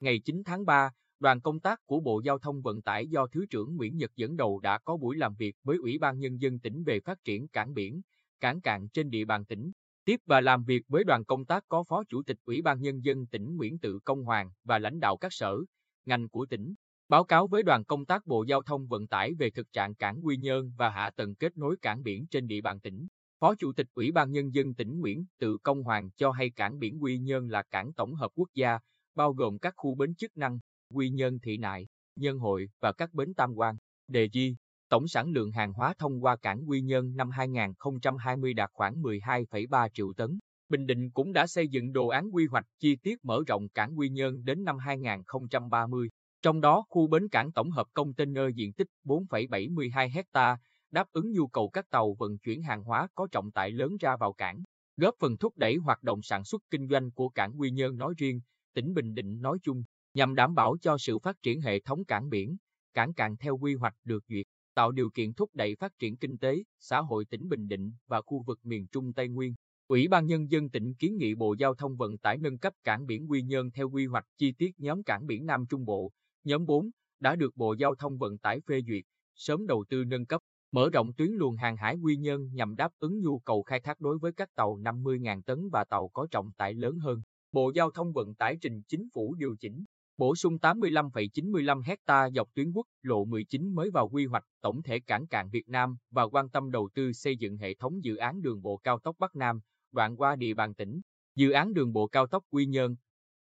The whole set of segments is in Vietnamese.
ngày 9 tháng 3, đoàn công tác của Bộ Giao thông Vận tải do Thứ trưởng Nguyễn Nhật dẫn đầu đã có buổi làm việc với Ủy ban Nhân dân tỉnh về phát triển cảng biển, cảng cạn trên địa bàn tỉnh. Tiếp và làm việc với đoàn công tác có Phó Chủ tịch Ủy ban Nhân dân tỉnh Nguyễn Tự Công Hoàng và lãnh đạo các sở, ngành của tỉnh. Báo cáo với đoàn công tác Bộ Giao thông Vận tải về thực trạng cảng Quy Nhơn và hạ tầng kết nối cảng biển trên địa bàn tỉnh. Phó Chủ tịch Ủy ban Nhân dân tỉnh Nguyễn Tự Công Hoàng cho hay cảng biển Quy Nhơn là cảng tổng hợp quốc gia, bao gồm các khu bến chức năng, Quy Nhơn Thị Nại, Nhân Hội và các bến tam quan. Đề di. tổng sản lượng hàng hóa thông qua cảng Quy Nhơn năm 2020 đạt khoảng 12,3 triệu tấn. Bình Định cũng đã xây dựng đồ án quy hoạch chi tiết mở rộng cảng Quy Nhơn đến năm 2030. Trong đó, khu bến cảng tổng hợp container diện tích 4,72 hecta đáp ứng nhu cầu các tàu vận chuyển hàng hóa có trọng tải lớn ra vào cảng, góp phần thúc đẩy hoạt động sản xuất kinh doanh của cảng Quy Nhơn nói riêng, tỉnh Bình Định nói chung, nhằm đảm bảo cho sự phát triển hệ thống cảng biển, cảng càng theo quy hoạch được duyệt, tạo điều kiện thúc đẩy phát triển kinh tế, xã hội tỉnh Bình Định và khu vực miền Trung Tây Nguyên. Ủy ban Nhân dân tỉnh kiến nghị Bộ Giao thông Vận tải nâng cấp cảng biển Quy Nhơn theo quy hoạch chi tiết nhóm cảng biển Nam Trung Bộ, nhóm 4, đã được Bộ Giao thông Vận tải phê duyệt, sớm đầu tư nâng cấp, mở rộng tuyến luồng hàng hải Quy Nhơn nhằm đáp ứng nhu cầu khai thác đối với các tàu 50.000 tấn và tàu có trọng tải lớn hơn. Bộ Giao thông Vận tải trình chính phủ điều chỉnh, bổ sung 85,95 hecta dọc tuyến quốc lộ 19 mới vào quy hoạch tổng thể cảng cạn Việt Nam và quan tâm đầu tư xây dựng hệ thống dự án đường bộ cao tốc Bắc Nam, đoạn qua địa bàn tỉnh. Dự án đường bộ cao tốc Quy Nhơn,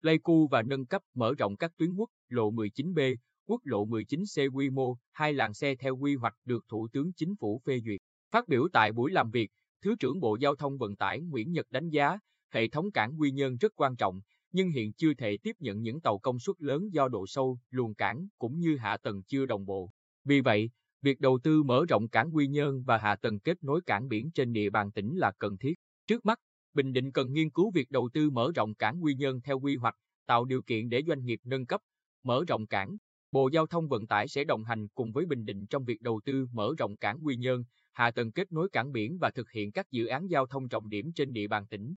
Pleiku và nâng cấp mở rộng các tuyến quốc lộ 19B, quốc lộ 19C quy mô, hai làn xe theo quy hoạch được Thủ tướng Chính phủ phê duyệt. Phát biểu tại buổi làm việc, Thứ trưởng Bộ Giao thông Vận tải Nguyễn Nhật đánh giá, hệ thống cảng Quy Nhơn rất quan trọng, nhưng hiện chưa thể tiếp nhận những tàu công suất lớn do độ sâu, luồng cảng cũng như hạ tầng chưa đồng bộ. Vì vậy, việc đầu tư mở rộng cảng Quy Nhơn và hạ tầng kết nối cảng biển trên địa bàn tỉnh là cần thiết. Trước mắt, Bình Định cần nghiên cứu việc đầu tư mở rộng cảng Quy Nhơn theo quy hoạch, tạo điều kiện để doanh nghiệp nâng cấp, mở rộng cảng. Bộ Giao thông Vận tải sẽ đồng hành cùng với Bình Định trong việc đầu tư mở rộng cảng Quy Nhơn, hạ tầng kết nối cảng biển và thực hiện các dự án giao thông trọng điểm trên địa bàn tỉnh.